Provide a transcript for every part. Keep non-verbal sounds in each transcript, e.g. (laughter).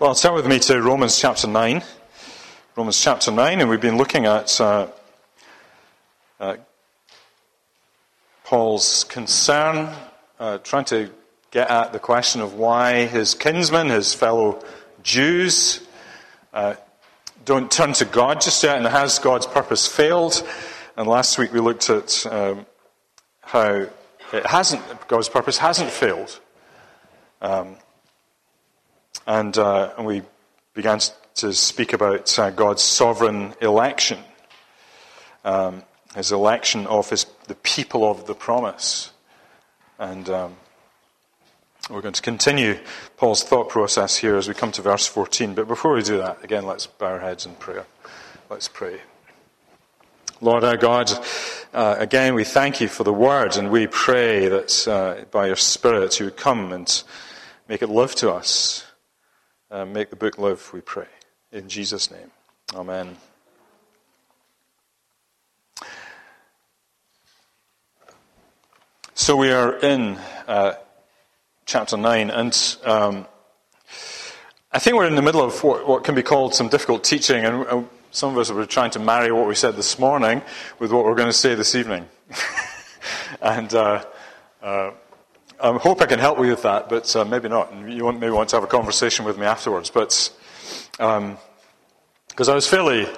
Well, turn with me to Romans chapter 9. Romans chapter 9, and we've been looking at uh, uh, Paul's concern, uh, trying to get at the question of why his kinsmen, his fellow Jews, uh, don't turn to God just yet, and has God's purpose failed? And last week we looked at um, how it hasn't, God's purpose hasn't failed. Um, and, uh, and we began to speak about uh, God's sovereign election, um, his election of his, the people of the promise. And um, we're going to continue Paul's thought process here as we come to verse 14. But before we do that, again, let's bow our heads in prayer. Let's pray. Lord our God, uh, again we thank you for the word, and we pray that uh, by your Spirit you would come and make it live to us. Uh, make the book live, we pray. In Jesus' name. Amen. So we are in uh, chapter 9, and um, I think we're in the middle of what, what can be called some difficult teaching, and uh, some of us were trying to marry what we said this morning with what we're going to say this evening. (laughs) and uh, uh, I hope I can help you with that, but uh, maybe not. You maybe want to have a conversation with me afterwards. But because um, I was fairly,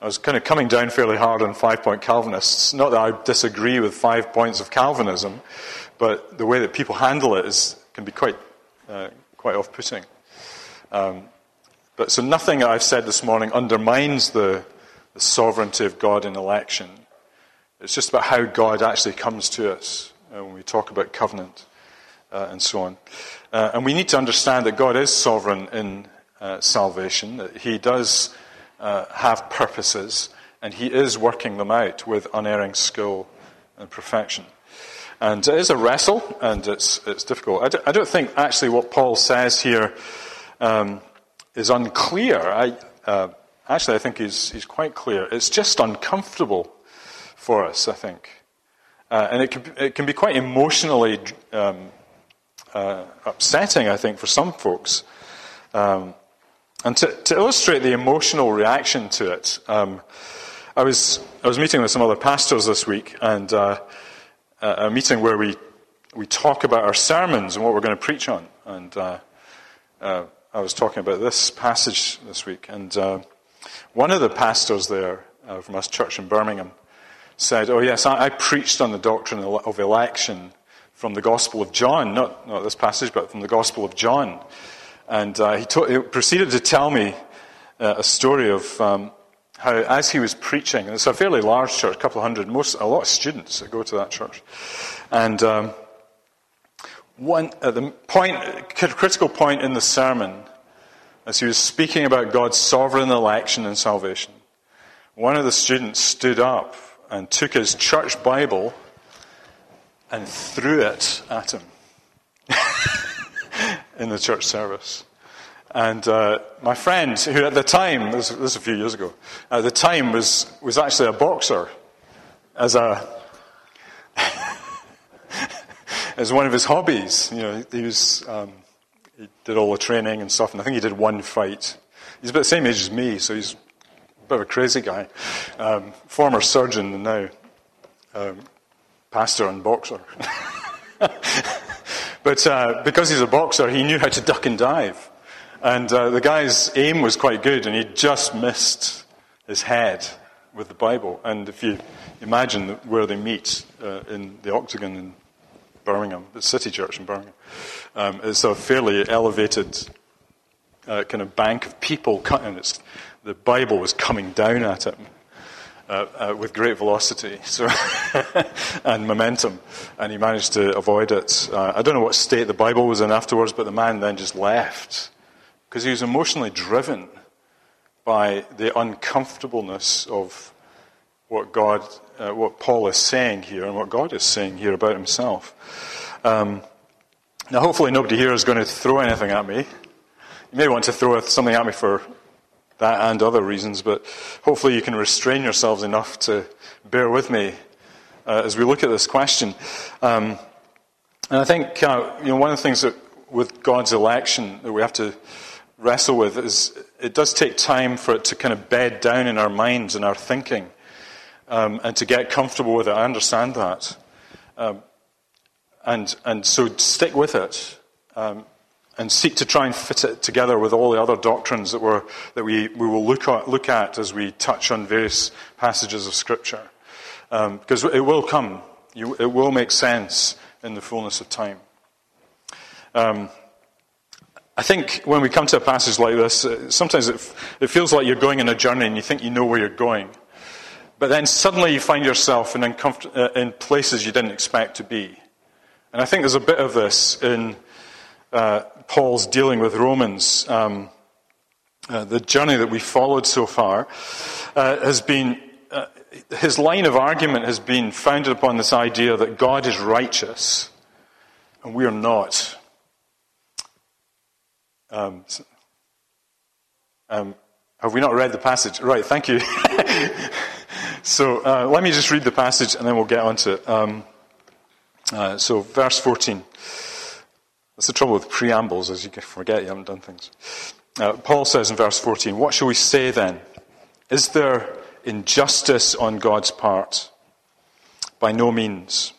I was kind of coming down fairly hard on five-point Calvinists. Not that I disagree with five points of Calvinism, but the way that people handle it is can be quite, uh, quite off-putting. Um, but so nothing I've said this morning undermines the, the sovereignty of God in election. It's just about how God actually comes to us when we talk about covenant uh, and so on. Uh, and we need to understand that God is sovereign in uh, salvation, that He does uh, have purposes, and He is working them out with unerring skill and perfection. And it is a wrestle, and it's, it's difficult. I don't, don't think actually what Paul says here um, is unclear. I, uh, actually, I think he's, he's quite clear. It's just uncomfortable for us, I think. Uh, and it can, it can be quite emotionally um, uh, upsetting, I think, for some folks. Um, and to, to, illustrate the emotional reaction to it, um, I, was, I was meeting with some other pastors this week, and uh, a meeting where we, we talk about our sermons and what we're going to preach on. And uh, uh I was talking about this passage this week, and uh, one of the pastors there from us church in Birmingham said, "Oh yes, I, I, preached on the doctrine of election from the Gospel of John, not not this passage, but from the Gospel of John." And uh, he, to- he, proceeded to tell me uh, a story of um, how, as he was preaching, and it's a fairly large church, a couple of hundred, most a lot of students that go to that church, and um, one, at the point, critical point in the sermon, as he was speaking about God's sovereign election and salvation, one of the students stood up and took his church Bible and threw it at him (laughs) in the church service. And uh, my friend, who at the time, this, was a few years ago, at the time was, was actually a boxer, as a (laughs) as one of his hobbies. You know, he was um, he did all the training and stuff, and I think he did one fight. He's about the same age as me, so he's bit of a crazy guy. Um, former surgeon and now um, pastor and boxer. (laughs) but uh, because he's a boxer, he knew how to duck and dive. And uh, the guy's aim was quite good, and he just missed his head with the Bible. And if you imagine where they meet uh, in the octagon in Birmingham, the City Church in Birmingham. Um, it's a fairly elevated uh, kind of bank of people, it's, the Bible was coming down at him. Uh, uh, with great velocity (laughs) so and momentum, and he managed to avoid it. Uh, I don't know what state the Bible was in afterwards, but the man then just left because he was emotionally driven by the uncomfortableness of what God, uh, what Paul is saying here and what God is saying here about himself. Um, now, hopefully, nobody here is going to throw anything at me. You may want to throw something at me for that and other reasons, but hopefully, you can restrain yourselves enough to bear with me uh, as we look at this question. Um, and I think uh, you know one of the things that with God's election that we have to wrestle with is it does take time for it to kind of bed down in our minds and our thinking um, and to get comfortable with it. I understand that. Um, and, and so stick with it um, and seek to try and fit it together with all the other doctrines that, we're, that we, we will look at, look at as we touch on various passages of Scripture. because um, it will come, you, it will make sense in the fullness of time. Um, I think when we come to a passage like this, uh, sometimes it, it feels like you're going on a journey and you think you know where you're going. But then suddenly you find yourself in, uncomfort- uh, in places you didn't expect to be. And I think there's a bit of this in uh, Paul's dealing with Romans. Um, uh, the journey that we followed so far uh, has been, uh, his line of argument has been founded upon this idea that God is righteous and we are not. Um, um, have we not read the passage? Right, thank you. (laughs) so uh, let me just read the passage and then we'll get on to it. Um, uh, so, verse 14. That's the trouble with preambles, as you forget you haven't done things. Uh, Paul says in verse 14, What shall we say then? Is there injustice on God's part? By no means.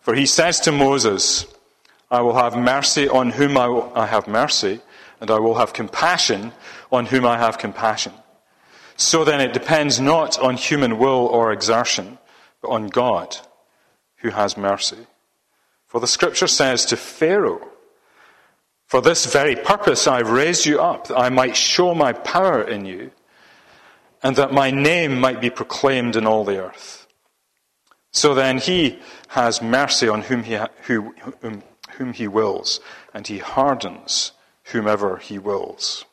For he says to Moses, I will have mercy on whom I have mercy, and I will have compassion on whom I have compassion. So then it depends not on human will or exertion, but on God who has mercy. For the scripture says to Pharaoh, For this very purpose I have raised you up, that I might show my power in you, and that my name might be proclaimed in all the earth. So then he has mercy on whom he, who, whom, whom he wills, and he hardens whomever he wills.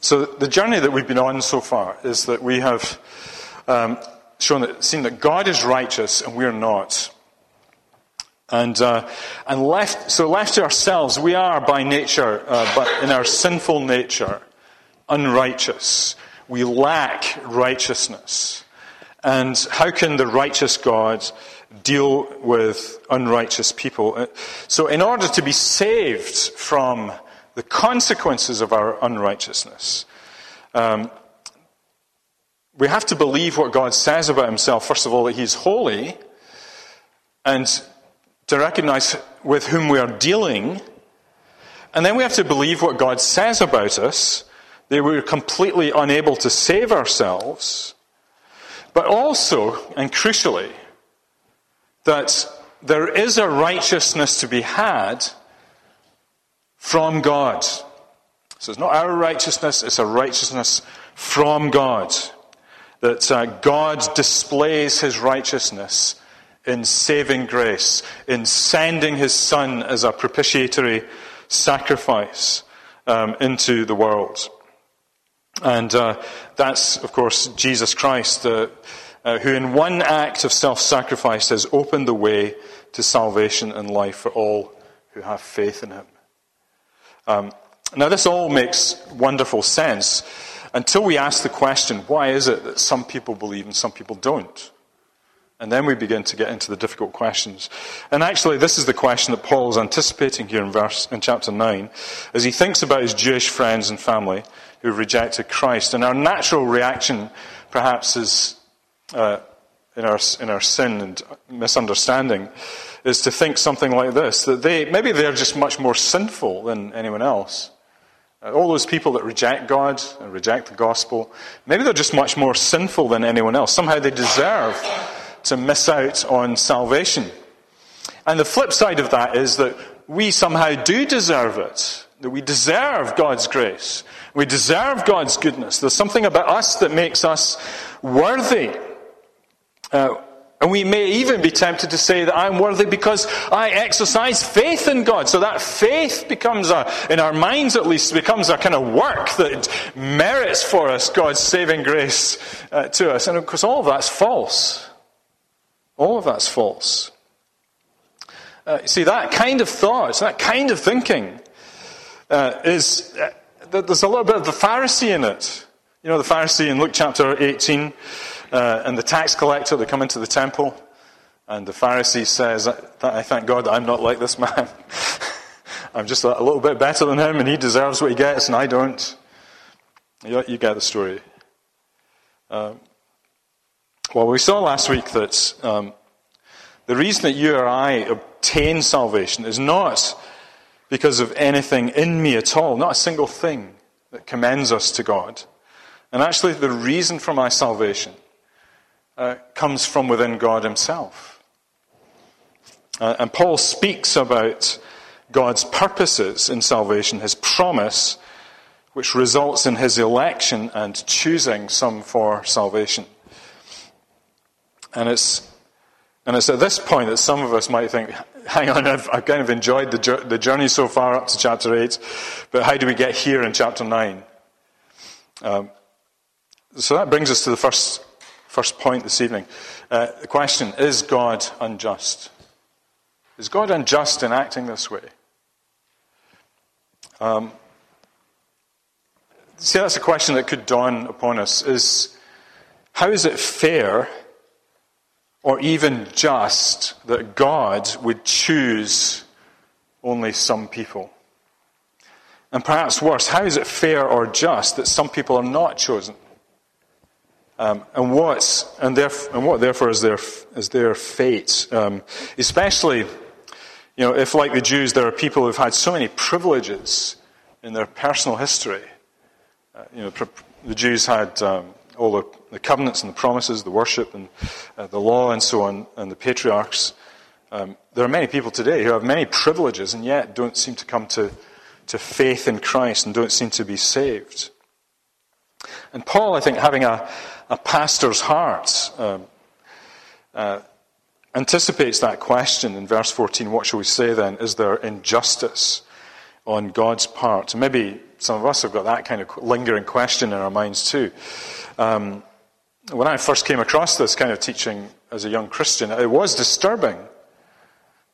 So the journey that we've been on so far is that we have um, shown that, seen that God is righteous and we're not. And, uh, and left, so left to ourselves, we are by nature, uh, but in our sinful nature, unrighteous. We lack righteousness. And how can the righteous God deal with unrighteous people? Uh, so, in order to be saved from the consequences of our unrighteousness, um, we have to believe what God says about himself, first of all, that he's holy, and to recognize with whom we are dealing. And then we have to believe what God says about us, that we're completely unable to save ourselves. But also, and crucially, that there is a righteousness to be had from God. So it's not our righteousness, it's a righteousness from God. That uh, God displays his righteousness in saving grace, in sending his Son as a propitiatory sacrifice um, into the world. And uh, that's, of course, Jesus Christ, uh, who in one act of self sacrifice has opened the way to salvation and life for all who have faith in him. Um, now, this all makes wonderful sense until we ask the question why is it that some people believe and some people don't? And then we begin to get into the difficult questions. And actually, this is the question that Paul is anticipating here in, verse, in chapter 9, as he thinks about his Jewish friends and family who rejected Christ. And our natural reaction, perhaps, is uh, in, our, in our sin and misunderstanding, is to think something like this that they, maybe they're just much more sinful than anyone else. Uh, all those people that reject God and reject the gospel, maybe they're just much more sinful than anyone else. Somehow they deserve to miss out on salvation. And the flip side of that is that we somehow do deserve it. That we deserve God's grace. We deserve God's goodness. There's something about us that makes us worthy. Uh, and we may even be tempted to say that I'm worthy because I exercise faith in God. So that faith becomes a, in our minds at least, becomes a kind of work that merits for us God's saving grace uh, to us. And of course, all of that's false. All of that's false. Uh, see, that kind of thought, that kind of thinking, uh, is uh, there's a little bit of the Pharisee in it. You know, the Pharisee in Luke chapter 18, uh, and the tax collector, they come into the temple, and the Pharisee says, I thank God that I'm not like this man. (laughs) I'm just a, little bit better than him and he deserves what he gets and I don't. You, you get the story. Um, well, we saw last week that um, the reason that you or I obtain salvation is not because of anything in me at all, not a single thing that commends us to God. And actually, the reason for my salvation uh, comes from within God Himself. Uh, and Paul speaks about God's purposes in salvation, His promise, which results in His election and choosing some for salvation. And it's, and it's at this point that some of us might think, hang on, I've, I've kind of enjoyed the, the journey so far up to chapter 8, but how do we get here in chapter 9? Um, so that brings us to the first, first point this evening. Uh, the question is God unjust? Is God unjust in acting this way? Um, see, that's a question that could dawn upon us. Is how is it fair or even just that God would choose only some people? And perhaps worse, how is it fair or just that some people are not chosen? Um, and, what's, and, and, what therefore is their, is their fate? Um, especially, you know, if like the Jews, there are people who've had so many privileges in their personal history. Uh, you know, the Jews had um, all the, the, covenants and the promises, the worship and uh, the law and so on, and the patriarchs. Um, there are many people today who have many privileges and yet don't seem to come to, to faith in Christ and don't seem to be saved. And Paul, I think, having a, a pastor's heart, um, uh, anticipates that question in verse 14. What shall we say then? Is there injustice on God's part? Maybe some of us have got that kind of lingering question in our minds too. Um, when I first came across this kind of teaching as a young Christian, it was disturbing.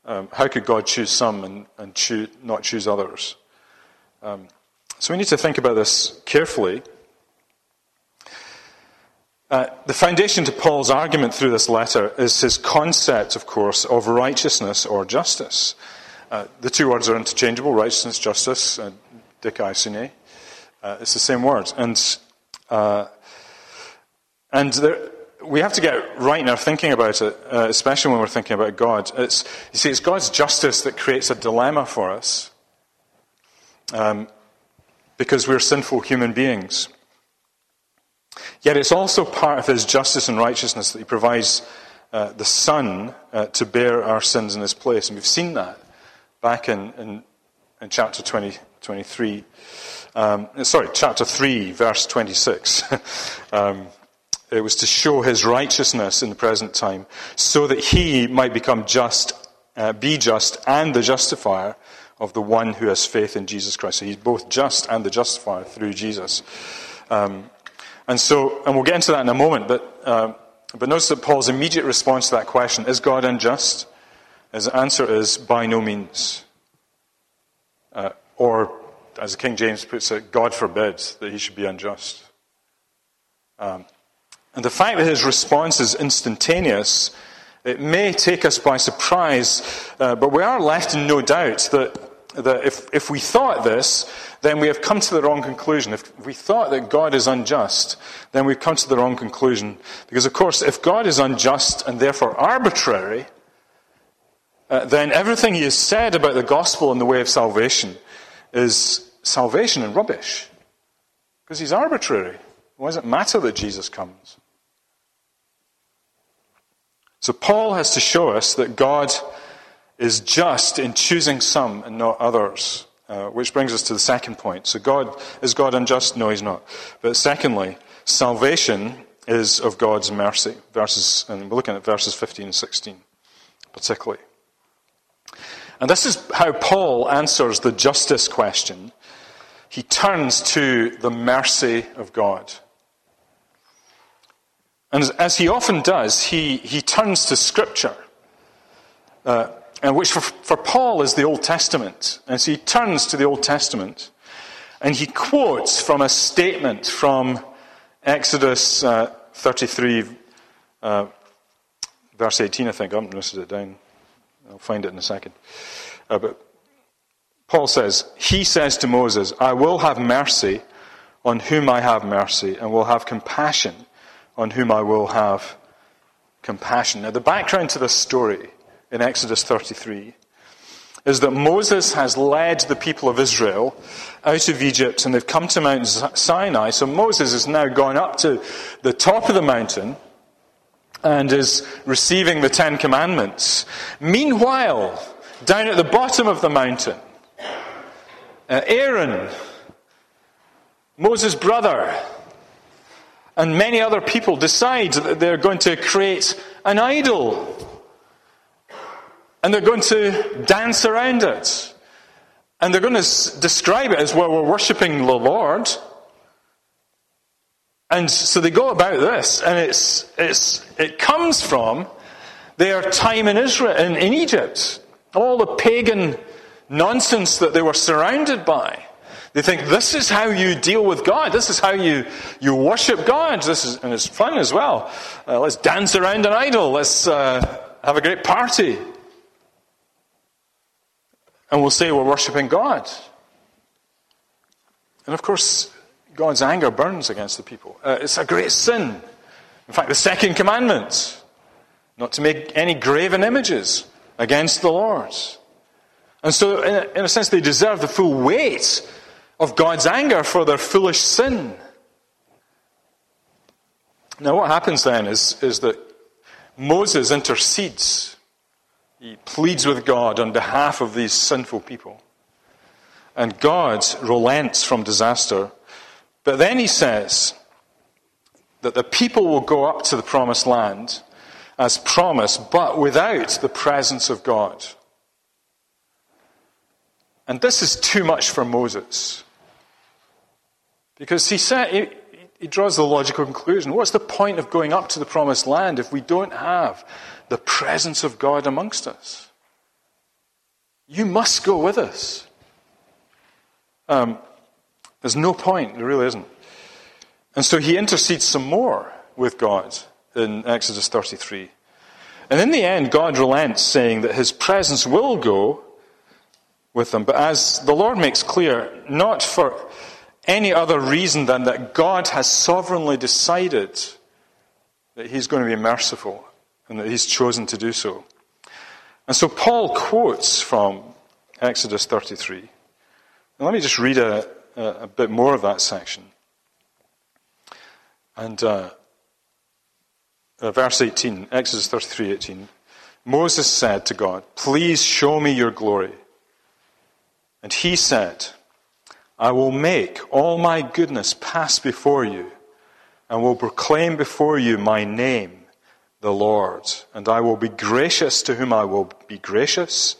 Um, how could God choose some and, and choose, not choose others? Um, so we need to think about this carefully. Uh, the foundation to Paul's argument through this letter is his concept, of course, of righteousness or justice. Uh, the two words are interchangeable righteousness, justice, uh, dikaiosyne. Uh, it's the same word. And, uh, and there, we have to get right in our thinking about it, uh, especially when we're thinking about God. It's, you see, it's God's justice that creates a dilemma for us um, because we're sinful human beings. Yet it's also part of his justice and righteousness that he provides uh, the Son uh, to bear our sins in his place. And we've seen that back in, in, in chapter 20, 23. Um, sorry, chapter 3, verse 26. (laughs) um, it was to show his righteousness in the present time, so that he might become just, uh, be just, and the justifier of the one who has faith in Jesus Christ. So he's both just and the justifier through Jesus. Um, and so, and we'll get into that in a moment, but, uh, but notice that Paul's immediate response to that question is God unjust? His answer is by no means. Uh, or, as King James puts it, God forbid that he should be unjust. Um, and the fact that his response is instantaneous, it may take us by surprise, uh, but we are left in no doubt that that if, if we thought this, then we have come to the wrong conclusion. If we thought that God is unjust, then we've come to the wrong conclusion. Because, of course, if God is unjust and therefore arbitrary, uh, then everything he has said about the gospel and the way of salvation is salvation and rubbish. Because he's arbitrary. Why does it matter that Jesus comes? So Paul has to show us that God is just in choosing some and not others. Uh, which brings us to the second point. So, God is God unjust? No, He's not. But secondly, salvation is of God's mercy. Verses, and we're looking at verses 15 and 16, particularly. And this is how Paul answers the justice question. He turns to the mercy of God. And as he often does, he, he turns to Scripture. Uh, which for, for Paul is the Old Testament. And so he turns to the Old Testament and he quotes from a statement from Exodus uh, 33, uh, verse 18, I think. I haven't listed it down. I'll find it in a second. Uh, but Paul says, He says to Moses, I will have mercy on whom I have mercy, and will have compassion on whom I will have compassion. Now, the background to this story in Exodus 33 is that Moses has led the people of Israel out of Egypt and they've come to Mount Sinai. So Moses has now gone up to the top of the mountain and is receiving the Ten Commandments. Meanwhile, down at the bottom of the mountain, uh, Aaron, Moses' brother, and many other people decide that they're going to create an idol. And they're going to dance around it. And they're going to describe it as well, we're worshipping the Lord. And so they go about this, and it's, it's, it comes from their time in Israel, in, in Egypt. All the pagan nonsense that they were surrounded by. They think this is how you deal with God. This is how you, you worship God. This is, and it's fun as well. Uh, let's dance around an idol. Let's uh, have a great party. And we'll say we're worshipping God. And of course, God's anger burns against the people. Uh, it's a great sin. In fact, the second commandment not to make any graven images against the Lord. And so, in a, in a sense, they deserve the full weight of God's anger for their foolish sin. Now, what happens then is, is that Moses intercedes. He pleads with God on behalf of these sinful people. And God relents from disaster. But then he says that the people will go up to the promised land as promised, but without the presence of God. And this is too much for Moses. Because he said, he, he draws the logical conclusion what's the point of going up to the promised land if we don't have the presence of God amongst us? You must go with us. Um, there's no point, there really isn't. And so he intercedes some more with God in Exodus 33. And in the end, God relents, saying that his presence will go with them. But as the Lord makes clear, not for any other reason than that God has sovereignly decided that He's going to be merciful and that He's chosen to do so. And so Paul quotes from Exodus 33. And let me just read a, a, a bit more of that section. And uh, uh, verse 18, Exodus 33 18. Moses said to God, Please show me your glory. And he said, I will make all my goodness pass before you, and will proclaim before you my name, the Lord. And I will be gracious to whom I will be gracious,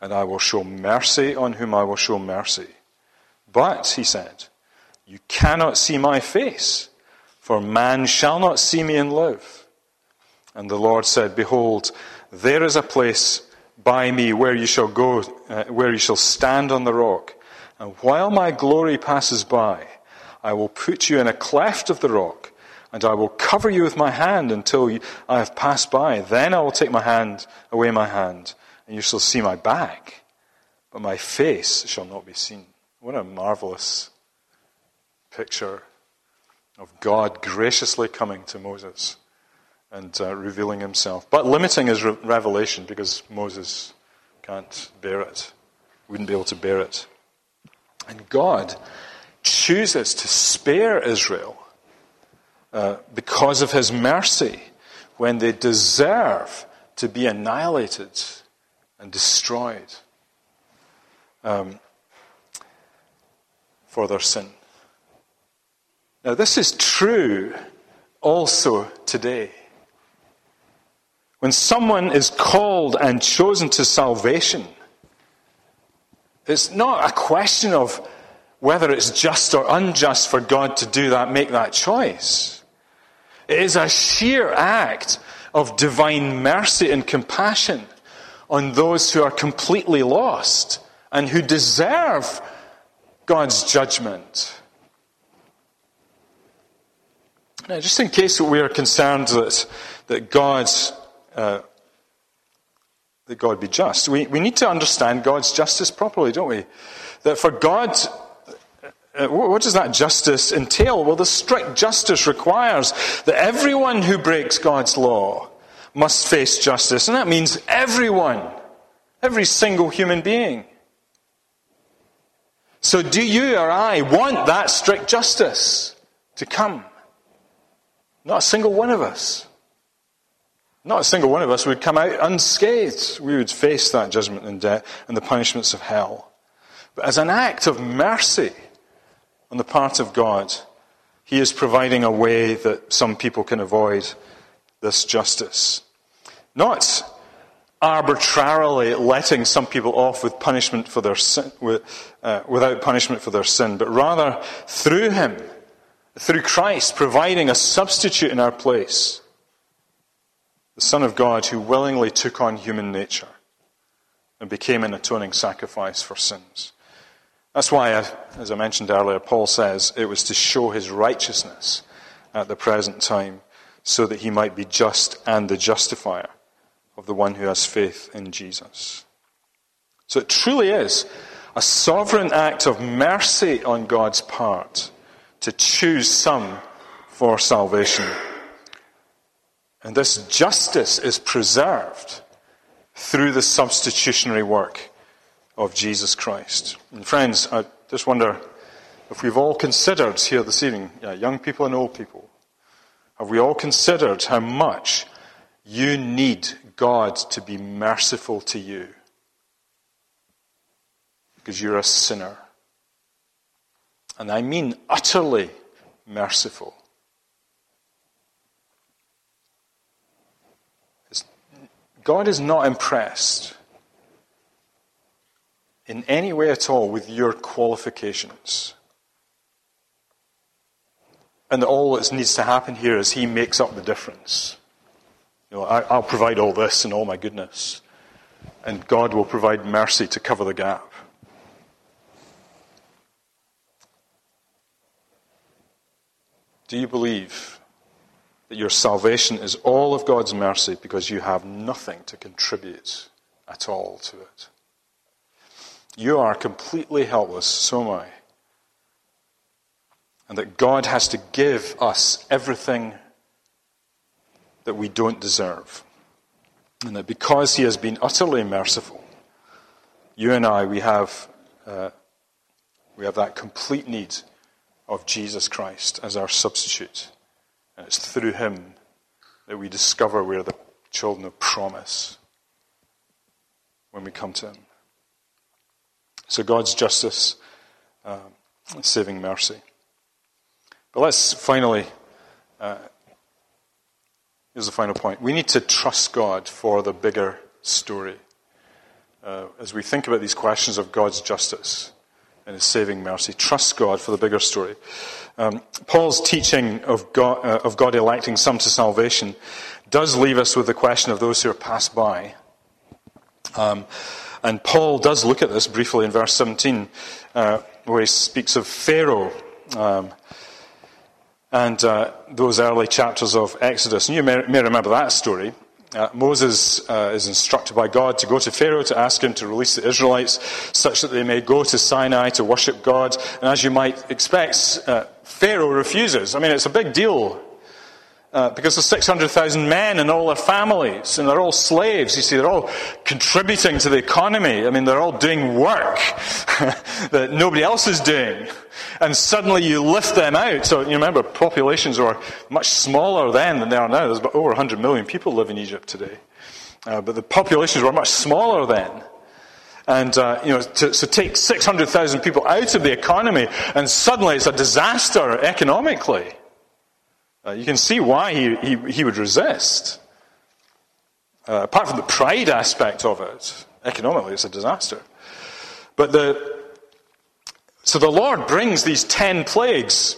and I will show mercy on whom I will show mercy. But, he said, you cannot see my face, for man shall not see me and live. And the Lord said, Behold, there is a place by me where you shall go, uh, where you shall stand on the rock. And while my glory passes by, I will put you in a cleft of the rock, and I will cover you with my hand until I have passed by. Then I will take my hand away my hand, and you shall see my back, but my face shall not be seen. What a marvelous picture of God graciously coming to Moses and uh, revealing himself, but limiting his re- revelation because Moses can't bear it, wouldn't be able to bear it. And God chooses to spare Israel uh, because of his mercy when they deserve to be annihilated and destroyed um, for their sin. Now, this is true also today. When someone is called and chosen to salvation, it's not a question of whether it's just or unjust for God to do that, make that choice. It is a sheer act of divine mercy and compassion on those who are completely lost and who deserve God's judgment. Now, just in case we are concerned that, that God's uh, that God be just. We, we need to understand God's justice properly, don't we? That for God, uh, what does that justice entail? Well, the strict justice requires that everyone who breaks God's law must face justice, and that means everyone, every single human being. So, do you or I want that strict justice to come? Not a single one of us. Not a single one of us would come out unscathed. We would face that judgment and death and the punishments of hell. But as an act of mercy on the part of God, He is providing a way that some people can avoid this justice. Not arbitrarily letting some people off with punishment for their sin, with, uh, without punishment for their sin, but rather through Him, through Christ, providing a substitute in our place the Son of God who willingly took on human nature and became an atoning sacrifice for sins. That's why, as I mentioned earlier, Paul says it was to show his righteousness at the present time so that he might be just and the justifier of the one who has faith in Jesus. So it truly is a sovereign act of mercy on God's part to choose some for salvation and this justice is preserved through the substitutionary work of Jesus Christ. And friends, I just wonder if we've all considered here this evening, yeah, young people and old people, have we all considered how much you need God to be merciful to you? Because you're a sinner. And I mean utterly merciful. God is not impressed in any way at all with your qualifications. And all that needs to happen here is He makes up the difference. You know, I, will provide all this and all my goodness. And God will provide mercy to cover the gap. Do you believe that your salvation is all of God's mercy because you have nothing to contribute at all to it. You are completely helpless, so am I. And that God has to give us everything that we don't deserve. And that because He has been utterly merciful, you and I, we have, uh, we have that complete need of Jesus Christ as our substitute. And it's through him that we discover we're the children of promise when we come to him. So God's justice, uh, saving mercy. But let's finally, uh, here's the final point. We need to trust God for the bigger story. Uh, as we think about these questions of God's justice and his saving mercy, trust God for the bigger story. Um, Paul's teaching of God, uh, of God electing some to salvation does leave us with the question of those who are passed by. Um, and Paul does look at this briefly in verse 17, uh, where he speaks of Pharaoh um, and uh, those early chapters of Exodus. And you may, may remember that story. Uh, Moses uh, is instructed by God to go to Pharaoh to ask him to release the Israelites such that they may go to Sinai to worship God. And as you might expect, uh, Pharaoh refuses. I mean, it's a big deal uh, because there's 600,000 men and all their families, and they're all slaves. You see, they're all contributing to the economy. I mean, they're all doing work (laughs) that nobody else is doing. And suddenly you lift them out. So you remember, populations were much smaller then than they are now. There's about over 100 million people live in Egypt today. Uh, but the populations were much smaller then. And, uh, you know, to, to take 600,000 people out of the economy, and suddenly it's a disaster economically. Uh, you can see why he, he, he would resist. Uh, apart from the pride aspect of it, economically it's a disaster. But the, so the Lord brings these ten plagues,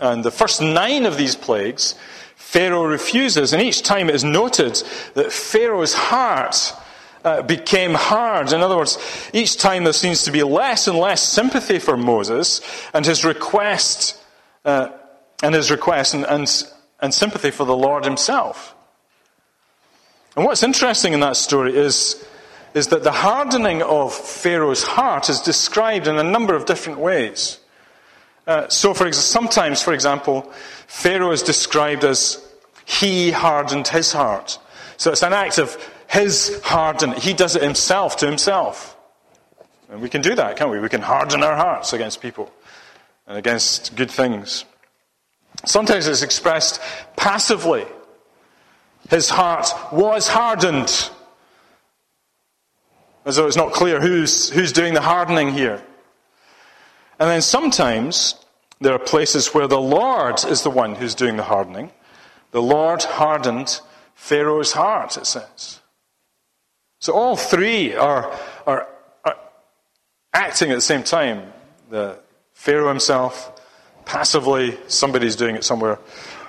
and the first nine of these plagues, Pharaoh refuses, and each time it is noted that Pharaoh's heart uh, became hard. In other words, each time there seems to be less and less sympathy for Moses, and his request uh, and his request and, and, and sympathy for the Lord himself. And what's interesting in that story is is that the hardening of Pharaoh's heart is described in a number of different ways. Uh, so, for ex- sometimes, for example, Pharaoh is described as he hardened his heart. So it's an act of his hardening. He does it himself to himself. And we can do that, can't we? We can harden our hearts against people and against good things. Sometimes it's expressed passively. His heart was hardened. As though it's not clear who's, who's doing the hardening here. And then sometimes there are places where the Lord is the one who's doing the hardening. The Lord hardened Pharaoh's heart, it says. So all three are, are, are acting at the same time. The Pharaoh himself, passively, somebody's doing it somewhere,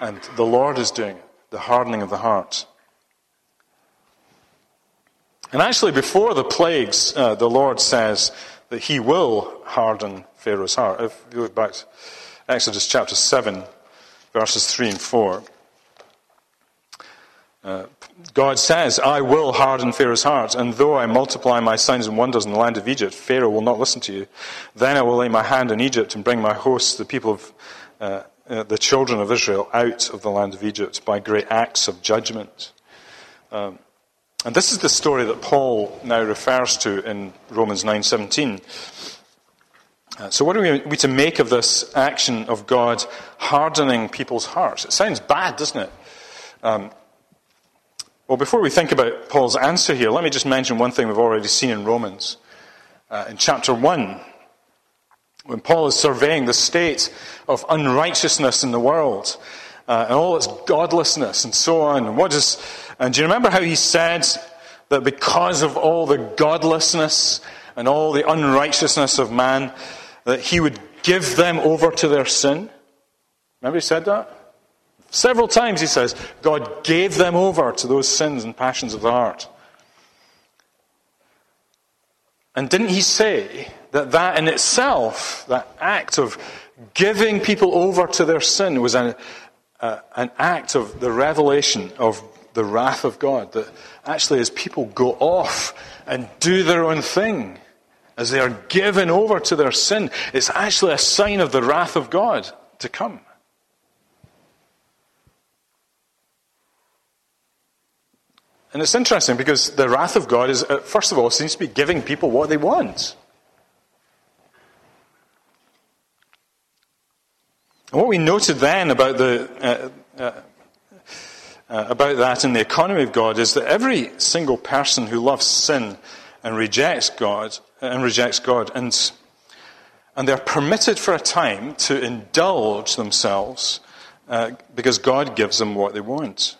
and the Lord is doing it, the hardening of the heart. And actually, before the plagues, uh, the Lord says that He will harden Pharaoh's heart. If you look back to Exodus chapter 7, verses 3 and 4. Uh, God says, I will harden Pharaoh's heart, and though I multiply my signs and wonders in the land of Egypt, Pharaoh will not listen to you. Then I will lay my hand on Egypt and bring my hosts, the people of uh, uh, the children of Israel, out of the land of Egypt by great acts of judgment. Um, and this is the story that Paul now refers to in Romans 9:17. Uh, so, what are we to make of this action of God hardening people's hearts? It sounds bad, doesn't it? Um, well, before we think about Paul's answer here, let me just mention one thing we've already seen in Romans. Uh, in chapter 1, when Paul is surveying the state of unrighteousness in the world uh, and all its godlessness and so on. What does, and do you remember how he said that because of all the godlessness and all the unrighteousness of man, that he would give them over to their sin. Remember he said that? Several times he says, God gave them over to those sins and passions of the heart. And didn't he say that that in itself, that act of giving people over to their sin, was an, uh, an act of the revelation of the wrath of God? That actually, as people go off and do their own thing, as they are given over to their sin, it's actually a sign of the wrath of God to come. And it's interesting because the wrath of God is, uh, first of all, seems to be giving people what they want. And what we noted then about the uh, uh, uh, about that in the economy of God is that every single person who loves sin and rejects God and rejects God. And, and they're permitted for a time to indulge themselves uh, because God gives them what they want.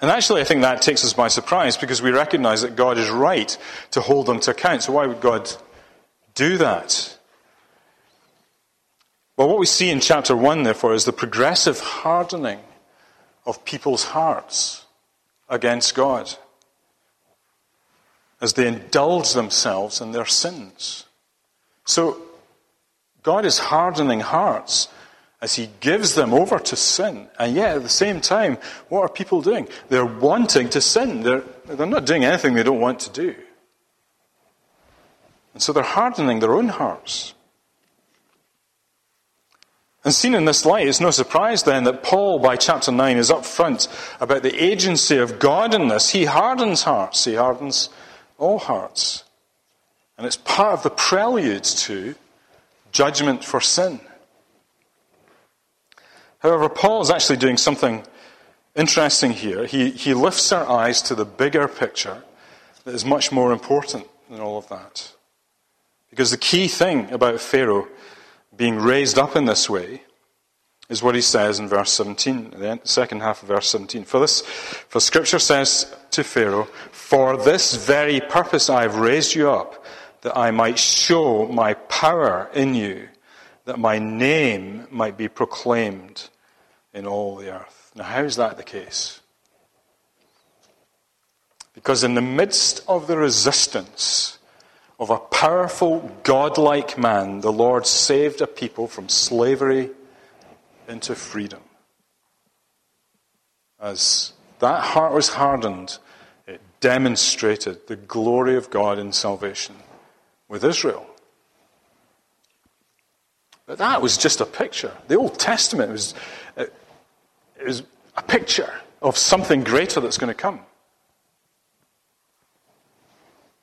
And actually, I think that takes us by surprise because we recognize that God is right to hold them to account. So, why would God do that? Well, what we see in chapter 1, therefore, is the progressive hardening of people's hearts against God as they indulge themselves in their sins. So, God is hardening hearts as He gives them over to sin. And yet, at the same time, what are people doing? They're wanting to sin. They're, they're not doing anything they don't want to do. And so they're hardening their own hearts. And seen in this light, it's no surprise then that Paul, by chapter 9, is up front about the agency of God in this. He hardens hearts, he hardens all hearts. And it's part of the prelude to judgment for sin. However, Paul is actually doing something interesting here. He, he lifts our eyes to the bigger picture that is much more important than all of that. Because the key thing about Pharaoh being raised up in this way is what he says in verse 17, the second half of verse 17. For this, for Scripture says to Pharaoh, For this very purpose I have raised you up, that I might show my power in you, that my name might be proclaimed in all the earth. Now, how is that the case? Because in the midst of the resistance of a powerful, godlike man, the Lord saved a people from slavery into freedom. As that heart was hardened, it demonstrated the glory of God in salvation with Israel. But that was just a picture. The Old Testament was, was a picture of something greater that's going to come.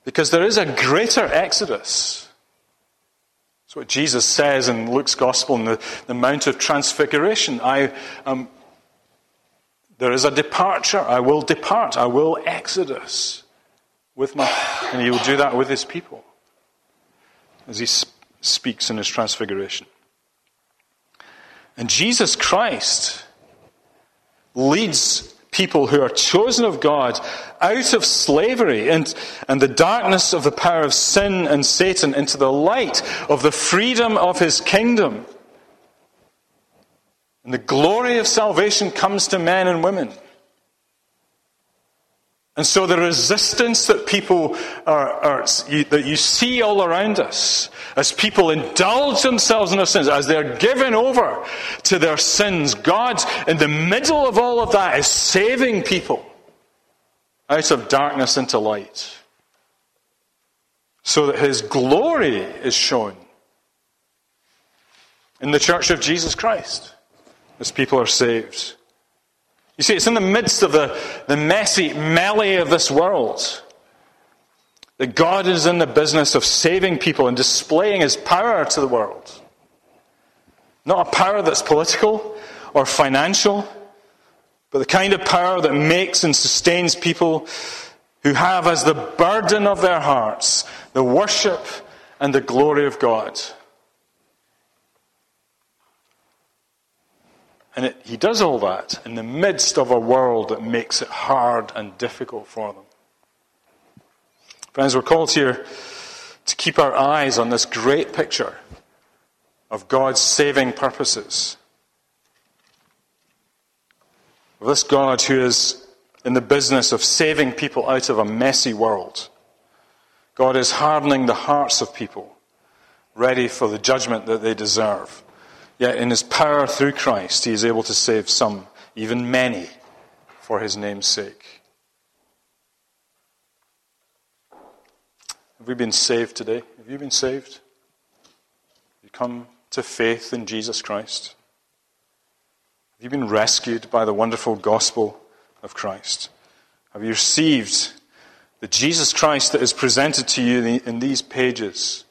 Because there is a greater exodus. That's what Jesus says in Luke's Gospel in the, the Mount of Transfiguration. I, um, there is a departure. I will depart. I will exodus with my. And he will do that with his people as he speaks in his transfiguration. And Jesus Christ leads people who are chosen of God out of slavery and, and the darkness of the power of sin and Satan into the light of the freedom of his kingdom. And the glory of salvation comes to men and women. And so the resistance that people are, are that you see all around us, as people indulge themselves in their sins, as they're given over to their sins, God, in the middle of all of that, is saving people out of darkness into light, so that His glory is shown in the church of Jesus Christ as people are saved. You see, it's in the midst of the, the messy melee of this world that God is in the business of saving people and displaying his power to the world. Not a power that's political or financial, but the kind of power that makes and sustains people who have as the burden of their hearts the worship and the glory of God. And it, he does all that in the midst of a world that makes it hard and difficult for them. Friends, we're called here to keep our eyes on this great picture of God's saving purposes. Of this God who is in the business of saving people out of a messy world. God is hardening the hearts of people, ready for the judgment that they deserve. Yet in his power through Christ, he is able to save some, even many, for his name's sake. Have we been saved today? Have you been saved? Have you come to faith in Jesus Christ? Have you been rescued by the wonderful gospel of Christ? Have you received the Jesus Christ that is presented to you in these pages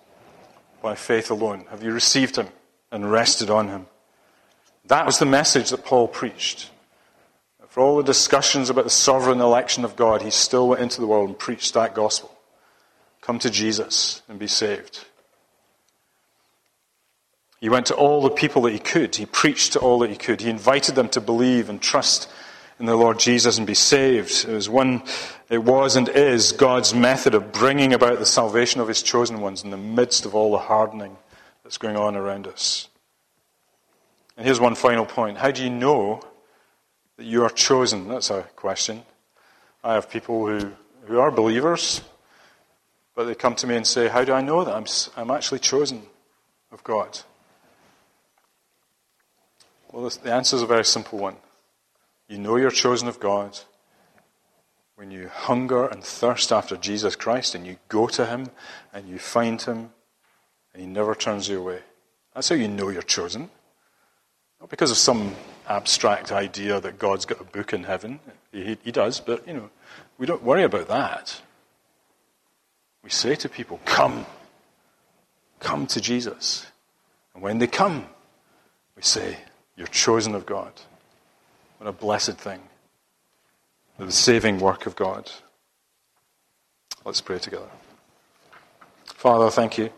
by faith alone? Have you received him? And rested on him. That was the message that Paul preached. For all the discussions about the sovereign election of God, he still went into the world and preached that gospel. Come to Jesus and be saved. He went to all the people that he could. He preached to all that he could. He invited them to believe and trust in the Lord Jesus and be saved. It was one, it was and is God's method of bringing about the salvation of his chosen ones in the midst of all the hardening that's going on around us. And here's one final point How do you know that you are chosen? That's a question. I have people who, who are believers, but they come to me and say, How do I know that I'm, I'm actually chosen of God? Well, the answer is a very simple one. You know you're chosen of God when you hunger and thirst after Jesus Christ and you go to Him and you find Him and He never turns you away. That's how you know you're chosen. Not because of some abstract idea that God's got a book in heaven. He, he does, but, you know, we don't worry about that. We say to people, Come. Come to Jesus. And when they come, we say, You're chosen of God. What a blessed thing. The saving work of God. Let's pray together. Father, thank you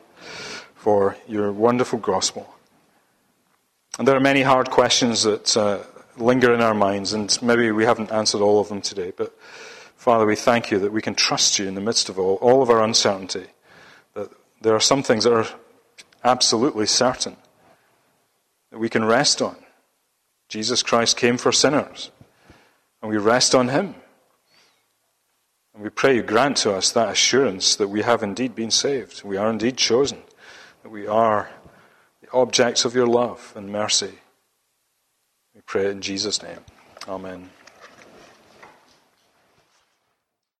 for your wonderful gospel. And there are many hard questions that uh, linger in our minds, and maybe we haven't answered all of them today. But Father, we thank you that we can trust you in the midst of all, all of our uncertainty. That there are some things that are absolutely certain that we can rest on. Jesus Christ came for sinners, and we rest on him. And we pray you grant to us that assurance that we have indeed been saved. We are indeed chosen that we are the objects of your love and mercy. We pray in Jesus' name. Amen.